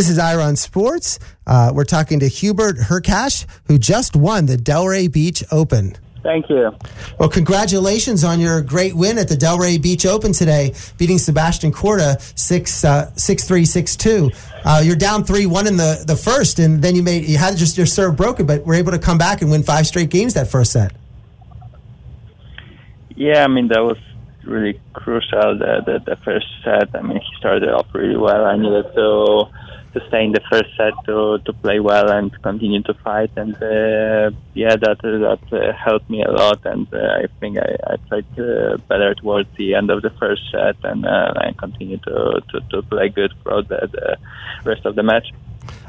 This is Ira on Sports. Uh, we're talking to Hubert Hurkacz, who just won the Delray Beach Open. Thank you. Well, congratulations on your great win at the Delray Beach Open today, beating Sebastian Korda 6 uh, 3 6 2. Uh, you're down 3 1 in the, the first, and then you made you had just your serve broken, but were able to come back and win five straight games that first set. Yeah, I mean, that was really crucial, the, the, the first set. I mean, he started off really well. I needed to to stay in the first set to to play well and continue to fight and uh, yeah that that uh, helped me a lot and uh, I think I, I played uh, better towards the end of the first set and uh, I continued to, to, to play good throughout the, the rest of the match.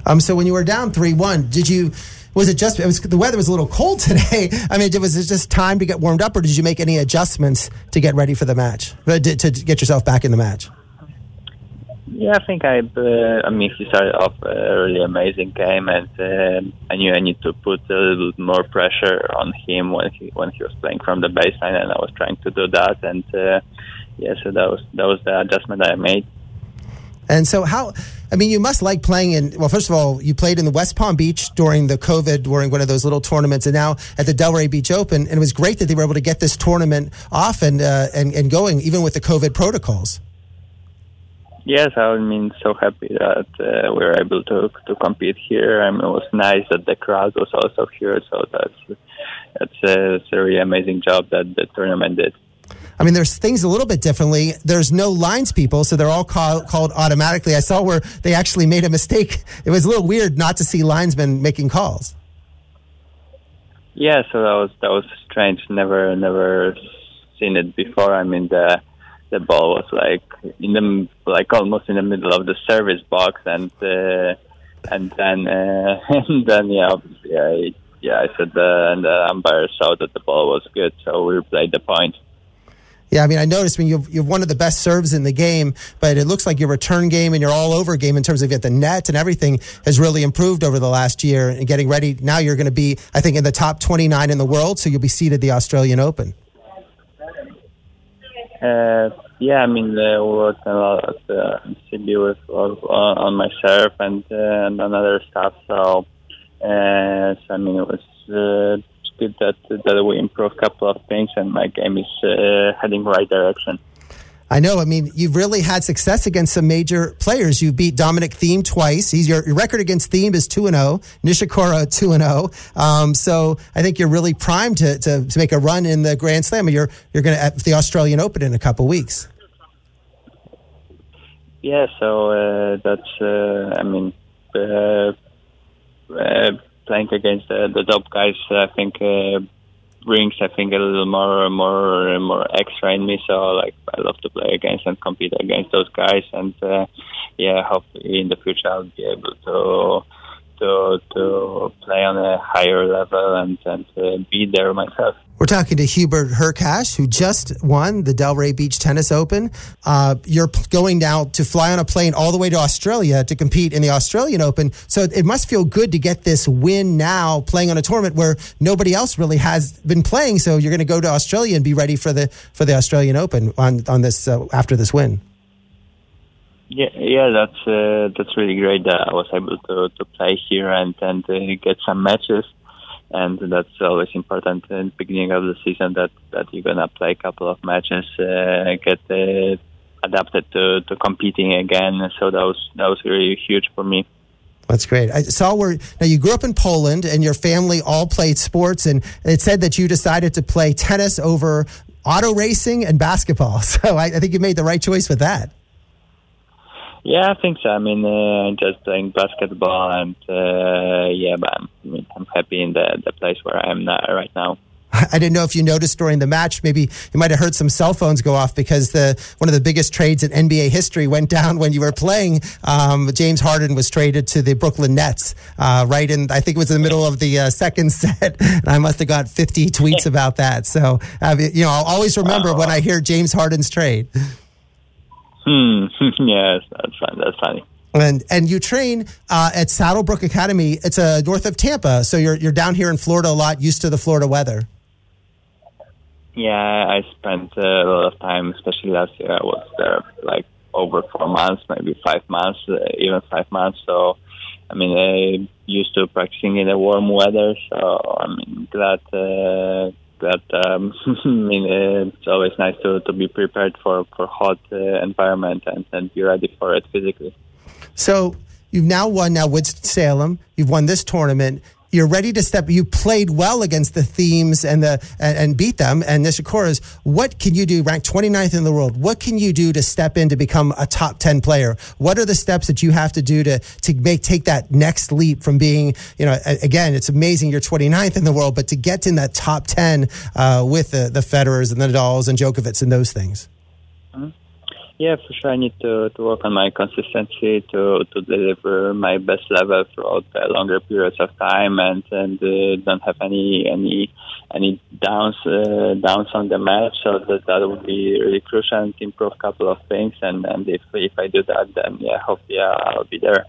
Um, so when you were down three one, did you? Was it just it was the weather was a little cold today? I mean, was it just time to get warmed up, or did you make any adjustments to get ready for the match, to, to get yourself back in the match? Yeah, I think I. Uh, I mean, he started off a really amazing game, and uh, I knew I need to put a little more pressure on him when he when he was playing from the baseline, and I was trying to do that. And uh, yeah, so that was that was the adjustment I made. And so, how? I mean, you must like playing in. Well, first of all, you played in the West Palm Beach during the COVID, during one of those little tournaments, and now at the Delray Beach Open. And it was great that they were able to get this tournament off and uh, and, and going, even with the COVID protocols. Yes, I mean, so happy that uh, we were able to to compete here. I mean, it was nice that the crowd was also here. So that's that's a, it's a really amazing job that the tournament did. I mean, there's things a little bit differently. There's no lines people, so they're all call, called automatically. I saw where they actually made a mistake. It was a little weird not to see linesmen making calls. Yeah, so that was that was strange. Never never seen it before. I mean, the the ball was like in the like almost in the middle of the service box, and uh, and then uh, and then yeah, I yeah I said the and the umpire saw that the ball was good, so we played the point. Yeah, I mean, I noticed when you've, you've one of the best serves in the game, but it looks like your return game and your all over game in terms of at the net and everything has really improved over the last year and getting ready. Now you're going to be, I think, in the top 29 in the world, so you'll be seated the Australian Open. Uh, yeah, I mean, uh, we worked a lot at uh, CB with uh, on my serve and uh, and on other stuff. So, uh, so I mean, it was uh, good that that we improved a couple of things, and my game is uh, heading right direction. I know. I mean, you've really had success against some major players. You beat Dominic Thiem twice. He's your, your record against Thiem is two and zero. Oh. Nishikori two and zero. Oh. Um, so I think you're really primed to, to, to make a run in the Grand Slam. You're you're going to at the Australian Open in a couple weeks. Yeah. So uh, that's. Uh, I mean. Uh, uh playing against the, the top guys, I think uh, brings I think a little more more more extra in me. So like I love to play against and compete against those guys, and uh, yeah, hopefully in the future I'll be able to to to play on a higher level and and uh, be there myself. We're talking to Hubert Hurkacz, who just won the Delray Beach Tennis Open. Uh, you're going now to fly on a plane all the way to Australia to compete in the Australian Open. So it must feel good to get this win now, playing on a tournament where nobody else really has been playing. So you're going to go to Australia and be ready for the for the Australian Open on on this uh, after this win. Yeah, yeah, that's uh, that's really great that I was able to, to play here and and uh, get some matches and that's always important in the beginning of the season that, that you're gonna play a couple of matches, uh, get uh, adapted to, to competing again. So that was that was really huge for me. That's great. I saw where now you grew up in Poland and your family all played sports, and it said that you decided to play tennis over auto racing and basketball. So I, I think you made the right choice with that. Yeah, I think so. I mean, uh, just playing basketball, and uh, yeah, but I'm, I mean, I'm happy in the the place where I am now, right now. I didn't know if you noticed during the match. Maybe you might have heard some cell phones go off because the one of the biggest trades in NBA history went down when you were playing. Um, James Harden was traded to the Brooklyn Nets uh, right in. I think it was in the middle of the uh, second set, and I must have got 50 tweets about that. So uh, you know, I'll always remember when I hear James Harden's trade. Hmm. yes, that's fine. That's funny. And and you train uh, at Saddlebrook Academy. It's uh, north of Tampa, so you're you're down here in Florida a lot, used to the Florida weather. Yeah, I spent a lot of time, especially last year. I was there like over four months, maybe five months, uh, even five months. So, I mean, I used to practicing in the warm weather. So, I'm glad uh, that um, I mean, uh, it's always nice to, to be prepared for for hot uh, environment and, and be ready for it physically. So you've now won now Winston Salem. You've won this tournament. You're ready to step. You played well against the Thiems and the and, and beat them. And Nishikori's. What can you do? Ranked 29th in the world. What can you do to step in to become a top 10 player? What are the steps that you have to do to to make take that next leap from being you know again it's amazing you're 29th in the world, but to get in that top 10 uh, with the the Federers and the Nadals and Djokovic and those things. Mm-hmm. Yeah, for sure. I need to, to work on my consistency to, to deliver my best level throughout longer periods of time, and and uh, don't have any any any downs uh, downs on the match. So that that would be really crucial and improve a couple of things. And and if if I do that, then yeah, hopefully I'll be there.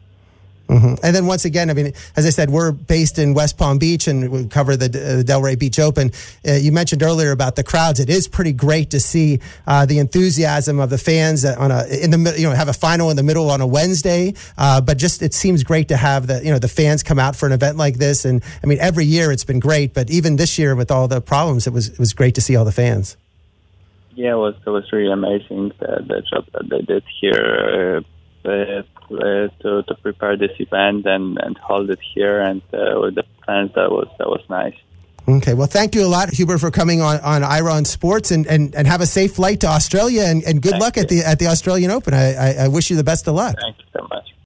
Mm-hmm. And then once again, I mean, as I said, we're based in West Palm Beach and we cover the uh, Delray Beach Open. Uh, you mentioned earlier about the crowds. It is pretty great to see uh, the enthusiasm of the fans on a in the you know have a final in the middle on a Wednesday. Uh, but just it seems great to have the you know the fans come out for an event like this. And I mean, every year it's been great, but even this year with all the problems, it was it was great to see all the fans. Yeah, it was it was really amazing the, the job that they did here uh, uh, to to prepare this event and and hold it here and uh, with the fans that was that was nice. Okay, well, thank you a lot, Hubert, for coming on on Ira on Sports, and, and, and have a safe flight to Australia, and, and good Thank luck you. at the at the Australian Open. I, I, I wish you the best of luck. Thank you so much.